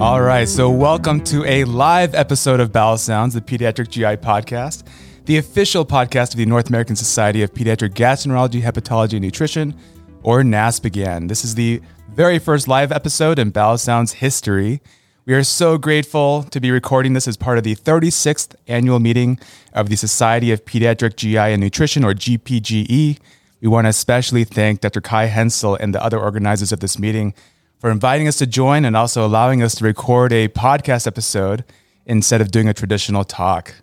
All right, so welcome to a live episode of Bowel Sounds, the Pediatric GI podcast, the official podcast of the North American Society of Pediatric Gastroenterology, Hepatology, and Nutrition, or NASPGHAN. This is the very first live episode in Bowel Sounds history. We are so grateful to be recording this as part of the 36th annual meeting of the Society of Pediatric GI and Nutrition, or GPGE. We want to especially thank Dr. Kai Hensel and the other organizers of this meeting for inviting us to join and also allowing us to record a podcast episode instead of doing a traditional talk.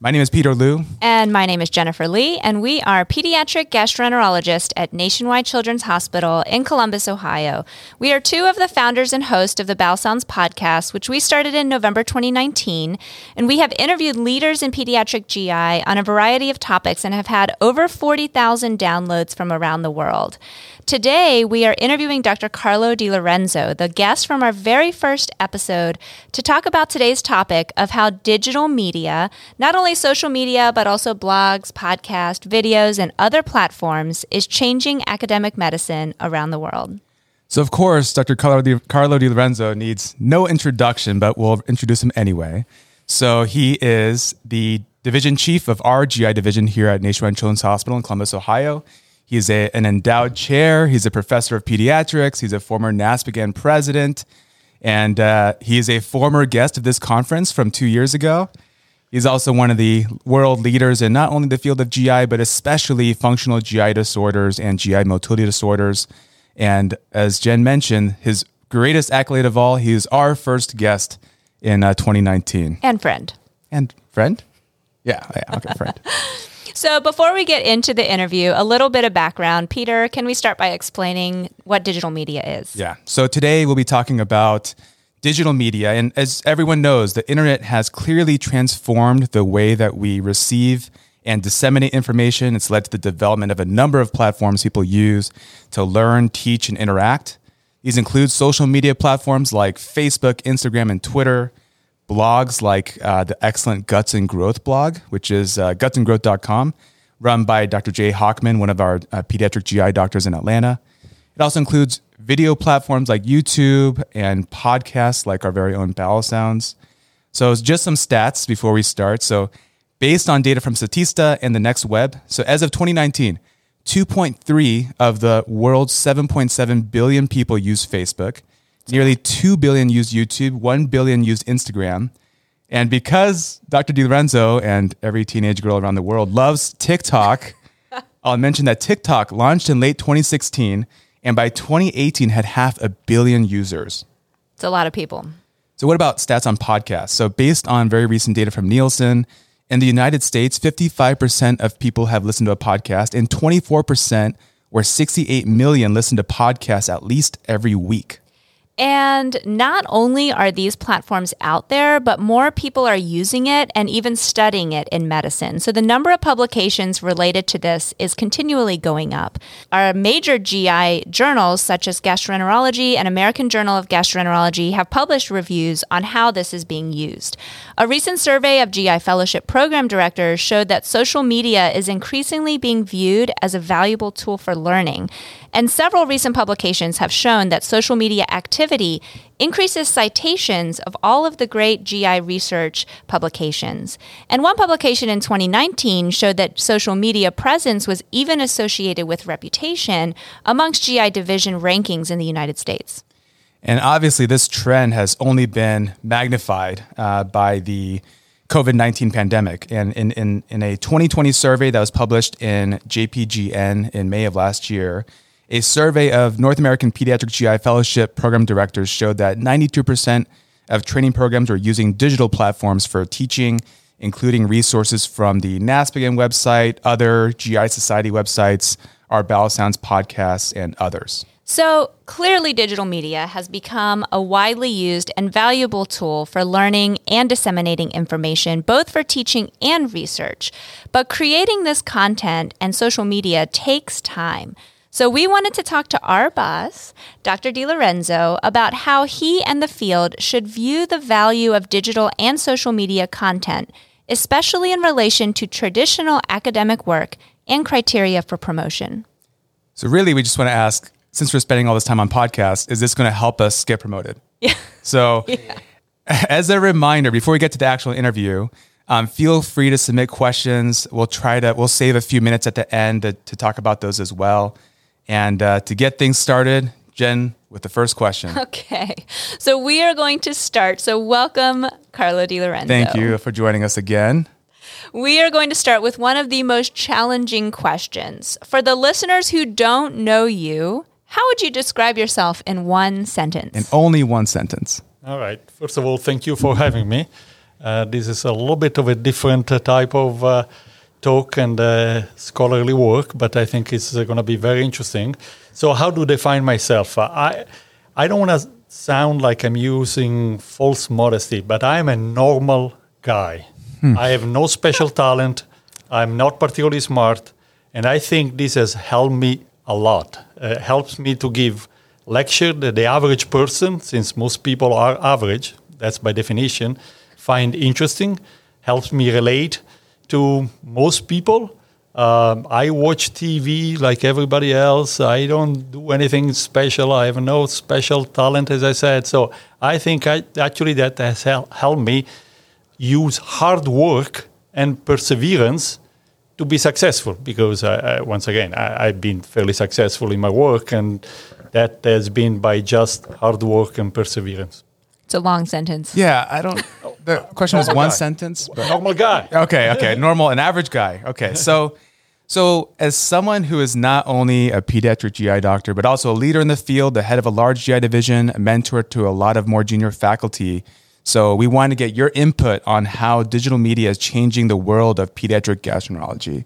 My name is Peter Lu. And my name is Jennifer Lee, and we are pediatric gastroenterologists at Nationwide Children's Hospital in Columbus, Ohio. We are two of the founders and hosts of the Bowel Sounds podcast, which we started in November 2019. And we have interviewed leaders in pediatric GI on a variety of topics and have had over 40,000 downloads from around the world. Today, we are interviewing Dr. Carlo Di Lorenzo, the guest from our very first episode, to talk about today's topic of how digital media, not only social media, but also blogs, podcasts, videos, and other platforms, is changing academic medicine around the world. So, of course, Dr. Carlo Di, Lorenzo needs no introduction, but we'll introduce him anyway. So, he is the division chief of our GI division here at Nationwide Children's Hospital in Columbus, Ohio. He's a, an endowed chair. He's a professor of pediatrics. He's a former NASPGHAN president. And uh, he is a former guest of this conference from two years ago. He's also one of the world leaders in not only the field of GI, but especially functional GI disorders and GI motility disorders. And as Jen mentioned, his greatest accolade of all, he is our first guest in uh, 2019. And friend. And friend? Yeah, yeah okay, friend. So, before we get into the interview, a little bit of background. Peter, can we start by explaining what digital media is? Yeah. So, today we'll be talking about digital media. And as everyone knows, the internet has clearly transformed the way that we receive and disseminate information. It's led to the development of a number of platforms people use to learn, teach, and interact. These include social media platforms like Facebook, Instagram, and Twitter blogs like uh, the excellent Guts and Growth blog, which is uh, gutsandgrowth.com, run by Dr. Jay Hochman, one of our uh, pediatric GI doctors in Atlanta. It also includes video platforms like YouTube and podcasts like our very own Bowel Sounds. So, it's just some stats before we start. So, based on data from Statista and the Next Web, so as of 2019, 2.3 of the world's 7.7 billion people use Facebook. Nearly 2 billion used YouTube, 1 billion used Instagram. And because Dr. Di Lorenzo and every teenage girl around the world loves TikTok, I'll mention that TikTok launched in late 2016 and by 2018 had half a billion users. It's a lot of people. So, what about stats on podcasts? So, based on very recent data from Nielsen, in the United States, 55% of people have listened to a podcast, and 24%, or 68 million, listen to podcasts at least every week. And not only are these platforms out there, but more people are using it and even studying it in medicine. So the number of publications related to this is continually going up. Our major GI journals, such as Gastroenterology and American Journal of Gastroenterology, have published reviews on how this is being used. A recent survey of GI fellowship program directors showed that social media is increasingly being viewed as a valuable tool for learning. And several recent publications have shown that social media activity increases citations of all of the great GI research publications. And one publication in 2019 showed that social media presence was even associated with reputation amongst GI division rankings in the United States. And obviously, this trend has only been magnified uh, by the COVID 19 pandemic. And in, in, in a 2020 survey that was published in JPGN in May of last year, a survey of North American Pediatric GI Fellowship program directors showed that 92% of training programs were using digital platforms for teaching, including resources from the NASPGHAN website, other GI Society websites, our Bowel Sounds podcasts, and others. So, clearly, digital media has become a widely used and valuable tool for learning and disseminating information, both for teaching and research. But creating this content and social media takes time. So we wanted to talk to our boss, Dr. Di Lorenzo, about how he and the field should view the value of digital and social media content, especially in relation to traditional academic work and criteria for promotion. So really, we just want to ask, since we're spending all this time on podcasts, is this going to help us get promoted? Yeah. So, as a reminder, before we get to the actual interview, um, feel free to submit questions. We'll try to we'll save a few minutes at the end to, to talk about those as well. And uh, to get things started, Jen, with the first question. Okay, so we are going to start. So welcome, Carlo Di Lorenzo. Thank you for joining us again. We are going to start with one of the most challenging questions. For the listeners who don't know you, how would you describe yourself in one sentence? In only one sentence. All right. First of all, thank you for having me. Uh, this is a little bit of a different uh, type of uh, talk and uh, scholarly work, but I think it's uh, going to be very interesting. So, how do I define myself? Uh, I I don't want to sound like I'm using false modesty, but I'm a normal guy. I have no special talent. I'm not particularly smart, and I think this has helped me a lot. Uh, helps me to give lecture that the average person, since most people are average, that's by definition, find interesting. Helps me relate to most people. Um, I watch TV like everybody else. I don't do anything special. I have no special talent, as I said. So I think I, actually that has hel- helped me use hard work and perseverance to be successful because I, I, once again I, I've been fairly successful in my work and that has been by just hard work and perseverance. it's a long sentence. Yeah, I don't. The question was one guy. sentence. But Normal guy. okay, okay, normal, an average guy. Okay, so, so as someone who is not only a pediatric GI doctor, but also a leader in the field, the head of a large GI division, a mentor to a lot of more junior faculty. So we want to get your input on how digital media is changing the world of pediatric gastroenterology.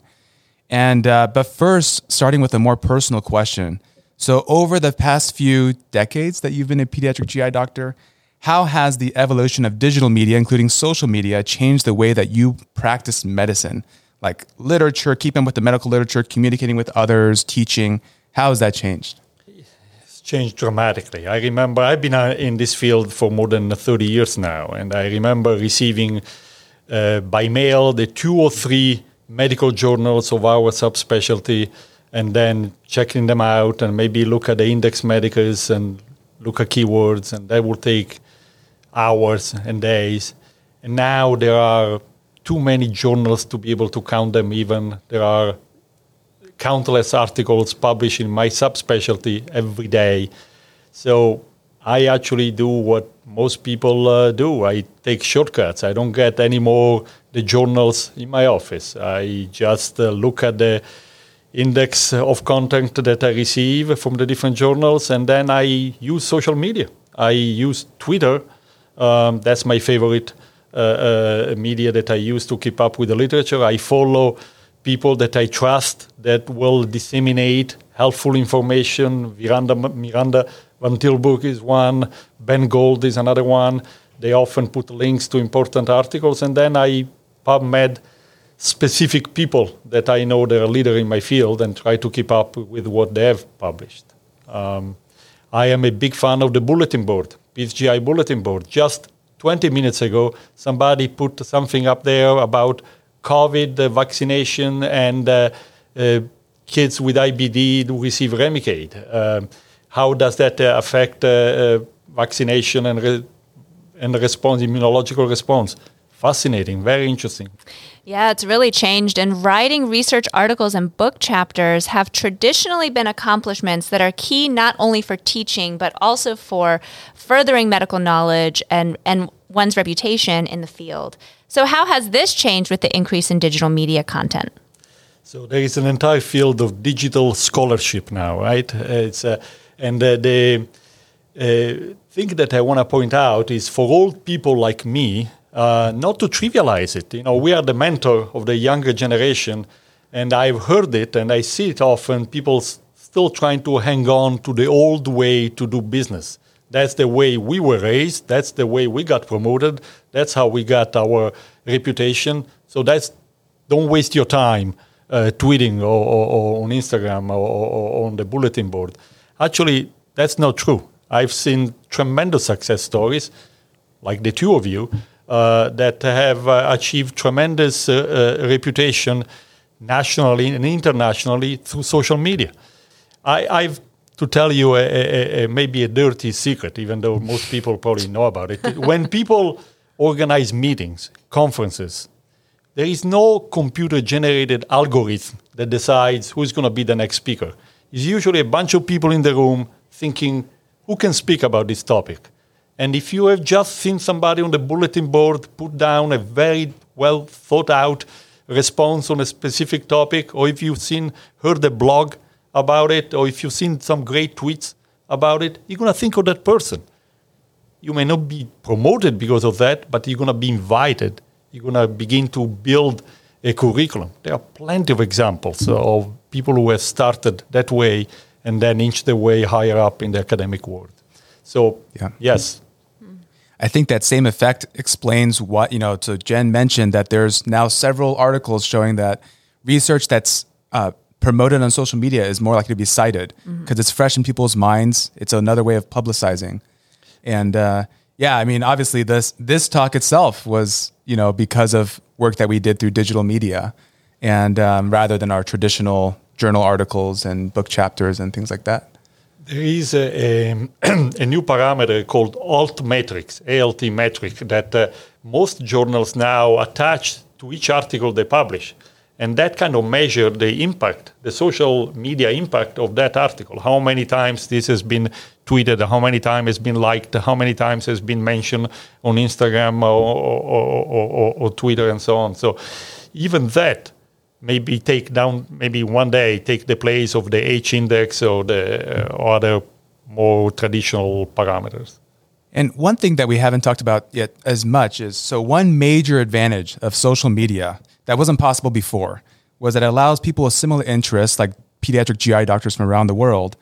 And uh, but first, starting with a more personal question. So over the past few decades that you've been a pediatric GI doctor, how has the evolution of digital media, including social media, changed the way that you practice medicine? Like literature, keeping with the medical literature, communicating with others, teaching. How has that changed? It's changed dramatically. I remember I've been uh, in this field for more than 30 years now, and I remember receiving uh, by mail the two or three medical journals of our subspecialty, and then checking them out and maybe look at the index medicus and look at keywords, and that would take hours and days. And now there are too many journals to be able to count them. Even there are countless articles published in my subspecialty every day. So I actually do what most people uh, do. I take shortcuts. I don't get any more the journals in my office. I just uh, look at the index of content that I receive from the different journals, and then I use social media. I use Twitter. Um, that's my favorite uh, uh, media that I use to keep up with the literature. I follow people that I trust that will disseminate helpful information. Miranda, Miranda Van Tilburg is one, Ben Gold is another one. They often put links to important articles, and then I PubMed specific people that I know they're a leader in my field and try to keep up with what they have published. Um, I am a big fan of the bulletin board, PGI bulletin board. Just 20 minutes ago, somebody put something up there about COVID vaccination and uh, uh, kids with IBD who receive Remicade. Um, how does that uh, affect uh, uh, vaccination and, re- and response, immunological response? Fascinating, very interesting. Yeah, it's really changed. And writing research articles and book chapters have traditionally been accomplishments that are key not only for teaching, but also for furthering medical knowledge and, and one's reputation in the field. So, how has this changed with the increase in digital media content? So there is an entire field of digital scholarship now, right? It's uh, and uh, the uh, thing that I want to point out is for old people like me, uh, not to trivialize it. You know, we are the mentor of the younger generation, and I've heard it and I see it often. People still trying to hang on to the old way to do business. That's the way we were raised. That's the way we got promoted. That's how we got our reputation. So that's don't waste your time uh, tweeting or, or, or on Instagram or, or, on the bulletin board. Actually, that's not true. I've seen tremendous success stories, like the two of you, that have uh, achieved tremendous uh, uh, reputation nationally and internationally through social media. I, I've to tell you a, a, a, maybe a dirty secret, even though most people probably know about it. when people organize meetings, conferences, there is no computer generated algorithm that decides who's going to be the next speaker. It's usually a bunch of people in the room thinking, who can speak about this topic? And if you have just seen somebody on the bulletin board put down a very well thought out response on a specific topic, or if you've seen heard a blog about it, or if you've seen some great tweets about it, you're gonna think of that person. You may not be promoted because of that, but you're gonna be invited. You're gonna begin to build a curriculum. There are plenty of examples of people who have started that way and then inch their way higher up in the academic world. So yeah. yes, I think that same effect explains what, you know, so Jen mentioned that there's now several articles showing that research that's uh, promoted on social media is more likely to be cited because mm-hmm. it's fresh in people's minds. It's another way of publicizing. And uh, yeah, I mean, obviously this, this talk itself was, you know, because of work that we did through digital media and um, rather than our traditional journal articles and book chapters and things like that. There is a, a, a, new parameter called alt metrics, ALT metric, that uh, most journals now attach to each article they publish. And that kind of measure the impact, the social media impact of that article. How many times this has been tweeted, how many times has been liked, how many times has been mentioned on Instagram or, or, or, or Twitter and so on. So even that maybe take down maybe one day take the place of the H index or the uh, other more traditional parameters. And one thing that we haven't talked about yet as much is so one major advantage of social media that wasn't possible before was that it allows people with similar interests, like pediatric GI doctors from around the world,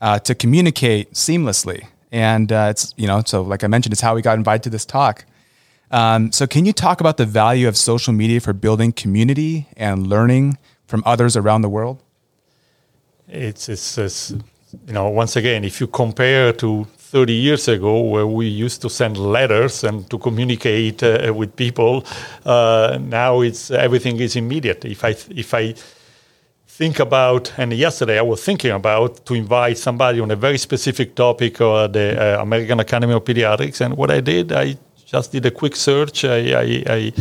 uh, to communicate seamlessly. And uh, it's you know so like I mentioned, it's how we got invited to this talk. Um, so, can you talk about the value of social media for building community and learning from others around the world? It's, it's, it's, you know, once again, if you compare to 30 years ago, where we used to send letters and to communicate uh, with people, uh, now it's everything is immediate. If I if I think about, and yesterday I was thinking about to invite somebody on a very specific topic or the uh, American Academy of Pediatrics, and what I did, I just did a quick search. I, I, I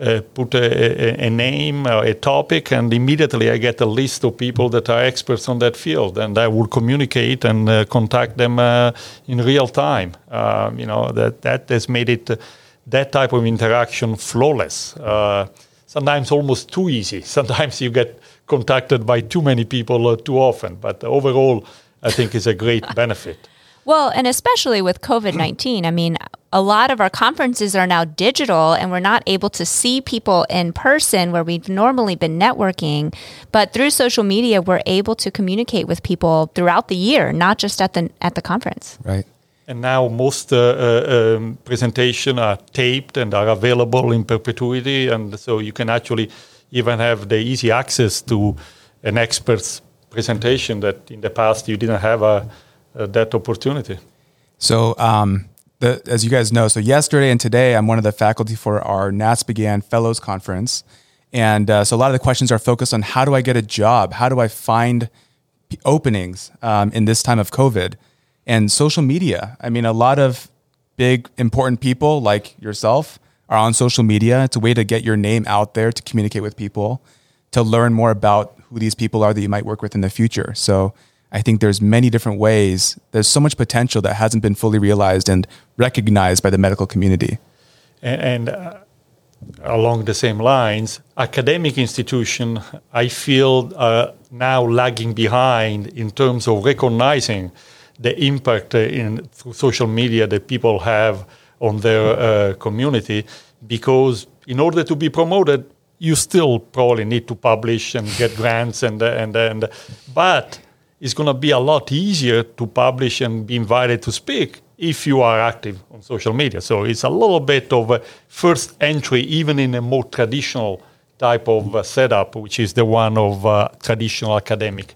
uh, put a, a, a name, uh, a topic, and immediately I get a list of people that are experts on that field, and I will communicate and uh, contact them uh, in real time. Um, you know that that has made it uh, that type of interaction flawless. Uh, sometimes almost too easy. Sometimes you get contacted by too many people too often, but overall, I think it's a great benefit. Well, and especially with COVID 19, I mean, a lot of our conferences are now digital and we're not able to see people in person where we've normally been networking. But through social media, we're able to communicate with people throughout the year, not just at the, at the conference. Right. And now most uh, uh, um, presentations are taped and are available in perpetuity. And so you can actually even have the easy access to an expert's presentation that in the past you didn't have a uh, that opportunity. So, um, the, as you guys know, so yesterday and today, I'm one of the faculty for our NASPGHAN Fellows Conference. And uh, so a lot of the questions are focused on how do I get a job? How do I find openings um, in this time of COVID? And social media. I mean, a lot of big, important people like yourself are on social media. It's a way to get your name out there, to communicate with people, to learn more about who these people are that you might work with in the future. So I think there's many different ways. There's so much potential that hasn't been fully realized and recognized by the medical community. And, and uh, along the same lines, academic institution, I feel, uh, now lagging behind in terms of recognizing the impact uh, in through social media that people have on their uh, community, because in order to be promoted, you still probably need to publish and get grants and and and, but it's going to be a lot easier to publish and be invited to speak if you are active on social media. So it's a little bit of a first entry, even in a more traditional type of uh, setup, which is the one of uh, traditional academic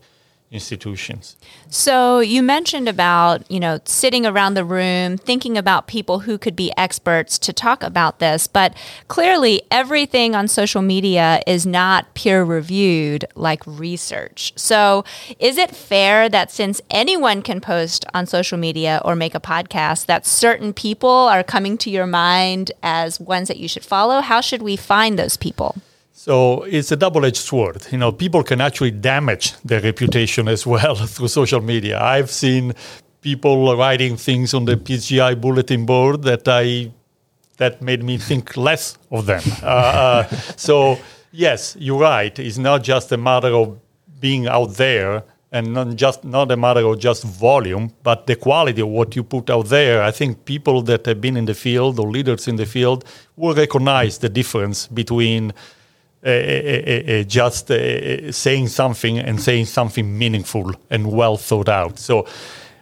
institutions. So you mentioned about, you know, sitting around the room thinking about people who could be experts to talk about this, but clearly everything on social media is not peer reviewed like research. So is it fair that since anyone can post on social media or make a podcast that certain people are coming to your mind as ones that you should follow? How should we find those people? So it's a double-edged sword. You know, people can actually damage their reputation as well through social media. I've seen people writing things on the PGI bulletin board that I that made me think less of them. Uh, uh, so yes, you're right. It's not just a matter of being out there and not just not a matter of just volume, but the quality of what you put out there. I think people that have been in the field or leaders in the field will recognize the difference between uh, just saying something and saying something meaningful and well thought out. So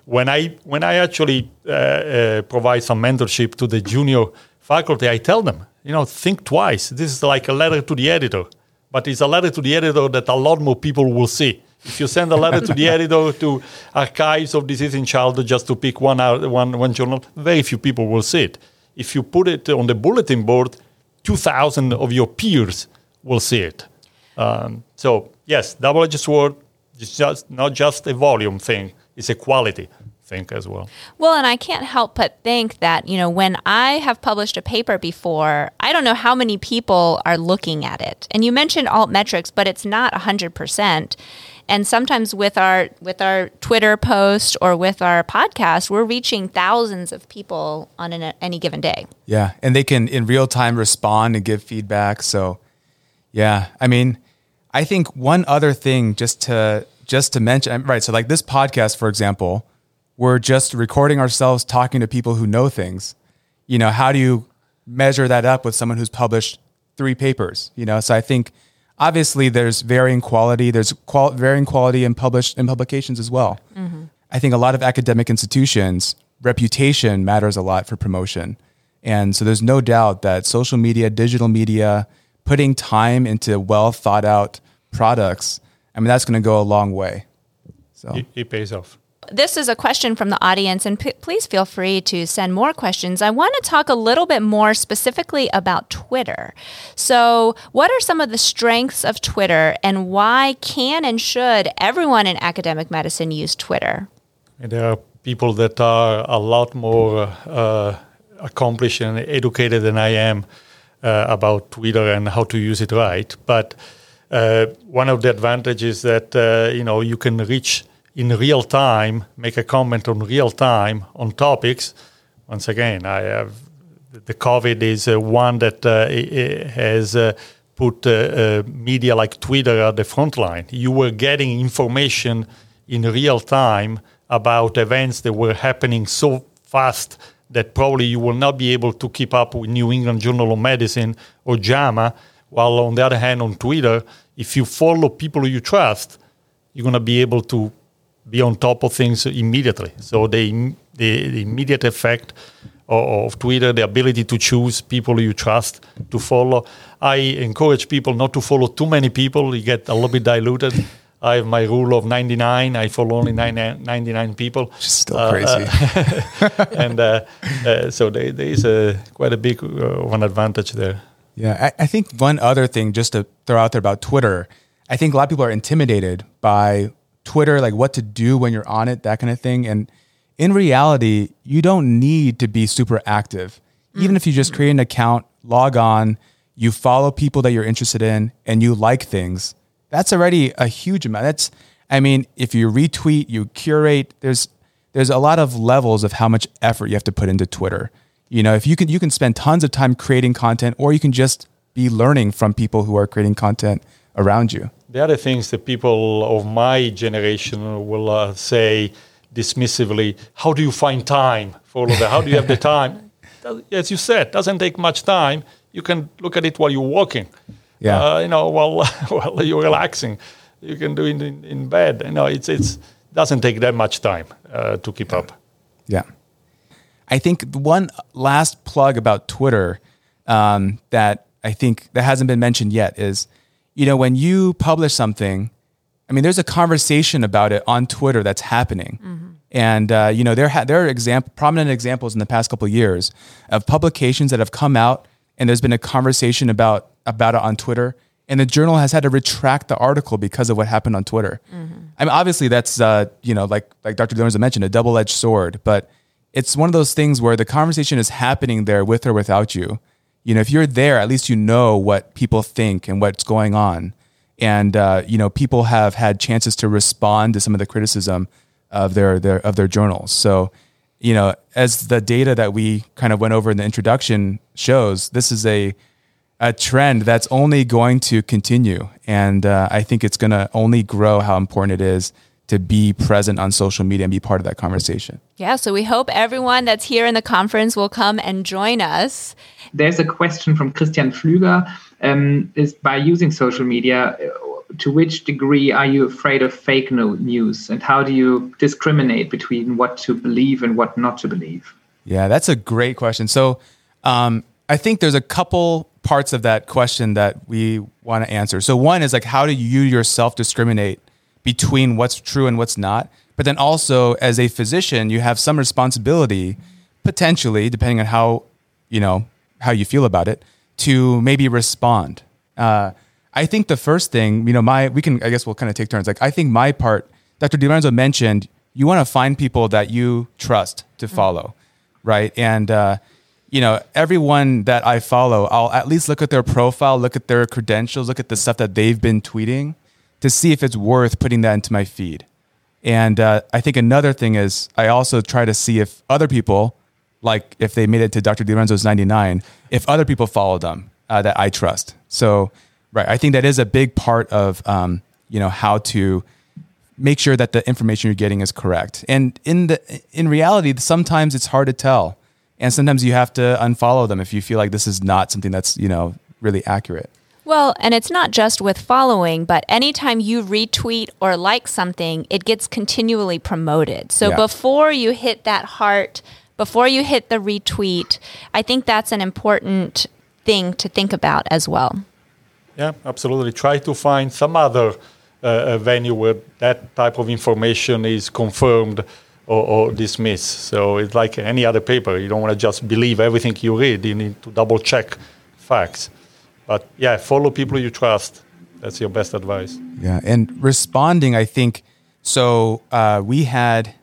when I when I actually provide some mentorship to the junior faculty, I tell them, you know, think twice. This is like a letter to the editor, but it's a letter to the editor that a lot more people will see. If you send a letter to the editor to Archives of Disease in Childhood just to pick one, out, one, one journal, very few people will see it. If you put it on the bulletin board, 2,000 of your peers will see it. Um, so yes, double-edged sword. It's just not just a volume thing; it's a quality thing as well. Well, and I can't help but think that you know when I have published a paper before, I don't know how many people are looking at it. And you mentioned Altmetrics, but it's not hundred percent. And sometimes with our with our Twitter post or with our podcast, we're reaching thousands of people on an, any given day. Yeah, and they can in real time respond and give feedback. So yeah, I mean, I think one other thing just to just to mention, right? So like this podcast, for example, we're just recording ourselves talking to people who know things. You know, how do you measure that up with someone who's published three papers? You know, so I think obviously there's varying quality. There's qual- varying quality in published in publications as well. Mm-hmm. I think a lot of academic institutions reputation matters a lot for promotion, and so there's no doubt that social media, digital media putting time into well thought out products, I mean, that's going to go a long way. So it, it pays off this is a question from the audience, and p- please feel free to send more questions. I want to talk a little bit more specifically about Twitter. So, what are some of the strengths of Twitter, and why can and should everyone in academic medicine use Twitter? There are people that are a lot more uh, accomplished and educated than I am uh, about Twitter and how to use it right. But uh, one of the advantages that uh, you know you can reach in real time, make a comment on real time on topics. Once again, I have the COVID is uh, one that uh, has uh, put media like Twitter at the front line. You were getting information in real time about events that were happening so fast that probably you will not be able to keep up with New England Journal of Medicine or JAMA. While on the other hand, on Twitter, if you follow people you trust, you're going to be able to be on top of things immediately. So the, the, the immediate effect of, of, Twitter, the ability to choose people you trust to follow. I encourage people not to follow too many people. You get a little bit diluted. I have my rule of 99. I follow only 99 people. Still uh, crazy. Uh, and uh, uh, so there, there is a, quite a big uh, one advantage there. Yeah, I, I, think one other thing just to throw out there about Twitter, I think a lot of people are intimidated by Twitter, like what to do when you're on it, that kind of thing. And in reality, you don't need to be super active. Even if you just create an account, log on, you follow people that you're interested in, and you like things, that's already a huge amount. That's, I mean, if you retweet, you curate, there's there's a lot of levels of how much effort you have to put into Twitter. You know, if you can you can spend tons of time creating content, or you can just be learning from people who are creating content around you. The other things that people of my generation will uh, say dismissively, how do you find time for all of that? How do you have the time? As you said, doesn't take much time. You can look at it while you're walking. Yeah. Uh, you know, while while you're relaxing, you can do it in, in bed. You know, it's it's doesn't take that much time uh, to keep yeah. up. Yeah. I think one last plug about Twitter um, that I think that hasn't been mentioned yet is you know, when you publish something, I mean, there's a conversation about it on Twitter that's happening. And uh, you know, there ha- there are example prominent examples in the past couple of years of publications that have come out, and there's been a conversation about about it on Twitter, and the journal has had to retract the article because of what happened on Twitter. I mean, obviously, that's uh, you know, like like Dr. Lorenzo mentioned, a double edged sword, but it's one of those things where the conversation is happening there with or without you. You know, if you're there, at least you know what people think and what's going on, and uh, you know, people have had chances to respond to some of the criticism of their, their of their journals. So, you know, as the data that we kind of went over in the introduction shows, this is a a trend that's only going to continue, and uh, I think it's going to only grow. How important it is to be present on social media and be part of that conversation. Yeah, so we hope everyone that's here in the conference will come and join us. There's a question from Christian Flüger. Um, is by using social media, to which degree are you afraid of fake news? And how do you discriminate between what to believe and what not to believe? Yeah that's a great question. So um, i think there's a couple parts of that question that we want to answer. So one is like how do you yourself discriminate between what's true and what's not? But then also as a physician you have some responsibility potentially depending on how you know how you feel about it to maybe respond. Uh, I think the first thing, you know, my we can I guess we'll kind of take turns. Like I think my part, Dr. DiLorenzo mentioned, you want to find people that you trust to mm-hmm. follow, mm-hmm. right? And uh, you know, everyone that I follow, I'll at least look at their profile, look at their credentials, look at the stuff that they've been tweeting to see if it's worth putting that into my feed. And uh, I think another thing is I also try to see if other people, like if they made it to Dr. DiLorenzo's 99, if other people follow them uh, that I trust. So Right. I think that is a big part of um, you know how to make sure that the information you're getting is correct. And in the in reality, sometimes it's hard to tell, and sometimes you have to unfollow them if you feel like this is not something that's you know really accurate. Well, and it's not just with following, but anytime you retweet or like something, it gets continually promoted. So yeah. before you hit that heart, before you hit the retweet, I think that's an important thing to think about as well. Yeah, absolutely. Try to find some other uh, venue where that type of information is confirmed or, or, dismissed. So it's like any other paper. You don't want to just believe everything you read. You need to double check facts. But yeah, follow people you trust. That's your best advice. Yeah, and responding, I think. So uh, we had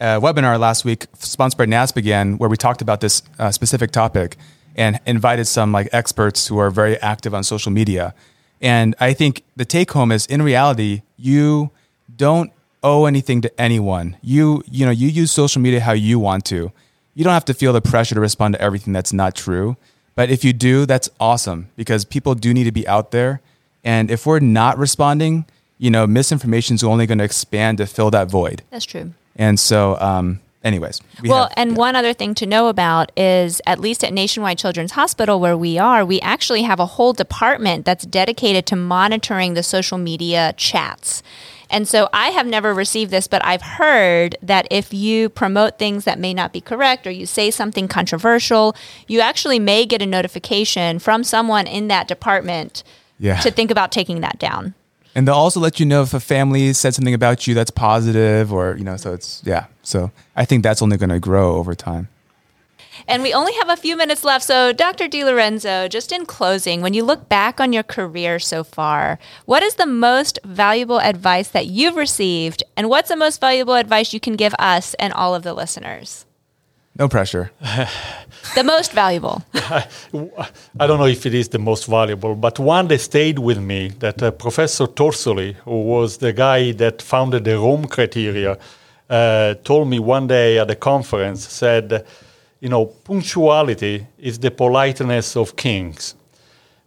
a webinar last week sponsored by NASPGHAN, where we talked about this uh, specific topic and invited some like experts who are very active on social media. And I think the take home is in reality, you don't owe anything to anyone. You, you know, you use social media how you want to. You don't have to feel the pressure to respond to everything that's not true. But if you do, that's awesome because people do need to be out there. And if we're not responding, you know, misinformation is only going to expand to fill that void. That's true. And so, um, anyways. We well, have, and yeah. one other thing to know about is at least at Nationwide Children's Hospital, where we are, we actually have a whole department that's dedicated to monitoring the social media chats. And so I have never received this, but I've heard that if you promote things that may not be correct or you say something controversial, you actually may get a notification from someone in that department yeah. to think about taking that down. And they'll also let you know if a family said something about you that's positive or, you know, so it's, yeah. So I think that's only going to grow over time. And we only have a few minutes left. So, Dr. DiLorenzo, just in closing, when you look back on your career so far, what is the most valuable advice that you've received? And what's the most valuable advice you can give us and all of the listeners? No pressure. the most valuable. I, I, don't know if it is the most valuable, but one that stayed with me that uh, Professor Torsoli, who was the guy that founded the Rome criteria, uh, told me one day at a conference, said, you know, punctuality is the politeness of kings.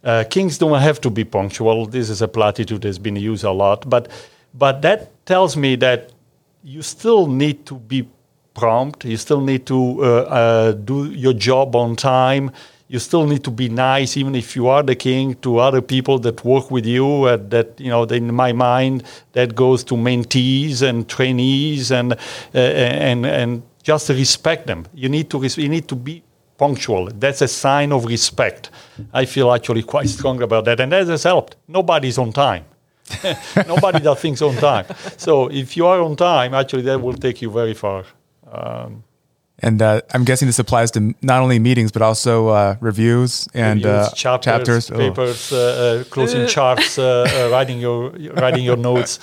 Uh, kings don't have to be punctual. This is a platitude that's been used a lot, but but that tells me that you still need to be prompt. You still need to uh, uh, do your job on time. You still need to be nice, even if you are the king, to other people that work with you. Uh, that you know, in my mind, that goes to mentees and trainees, and uh, and and just respect them. You need to you need to be punctual. That's a sign of respect. I feel actually quite strong about that, and that has helped. Nobody's on time. Nobody does things on time. So if you are on time, actually, that will take you very far. Um, and uh, I'm guessing this applies to not only meetings but also uh, reviews and reviews, uh, chapters, chapters, Oh. papers, uh, uh, closing charts, uh, uh, writing your writing your notes,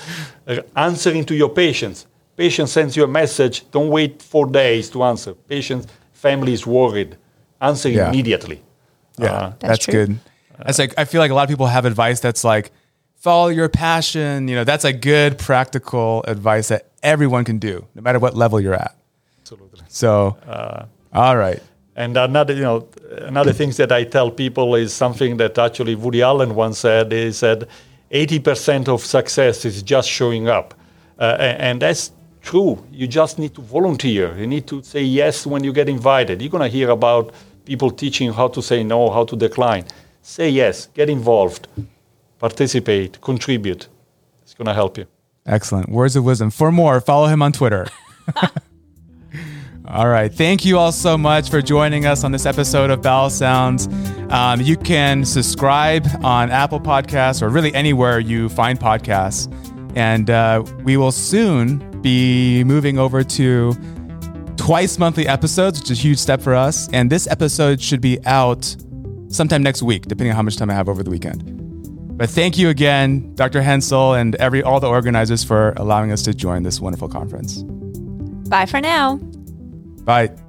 uh, answering to your patients. Patient sends you a message. Don't wait four days to answer. Patient family is worried. Answer Yeah. immediately. Yeah, Uh, that's, That's true. good. That's like I feel like a lot of people have advice that's like follow your passion. You know, that's a good practical advice that everyone can do, no matter what level you're at. Absolutely. So, Uh, all right. And another, you know, another things that I tell people is something that actually Woody Allen once said. He said, "80% of success is just showing up," uh, a- and that's true. You just need to volunteer. You need to say yes when you get invited. You're gonna hear about people teaching how to say no, how to decline. Say yes. Get involved. Participate. Contribute. It's gonna help you. Excellent. Words of wisdom. For more, follow him on Twitter. all right. Thank you all so much for joining us on this episode of Bowel Sounds. Um, you can subscribe on Apple Podcasts or really anywhere you find podcasts. And uh, we will soon be moving over to twice monthly episodes, which is a huge step for us. And this episode should be out sometime next week, depending on how much time I have over the weekend. But thank you again, Dr. Hensel, and every all the organizers for allowing us to join this wonderful conference. Bye for now. Bye.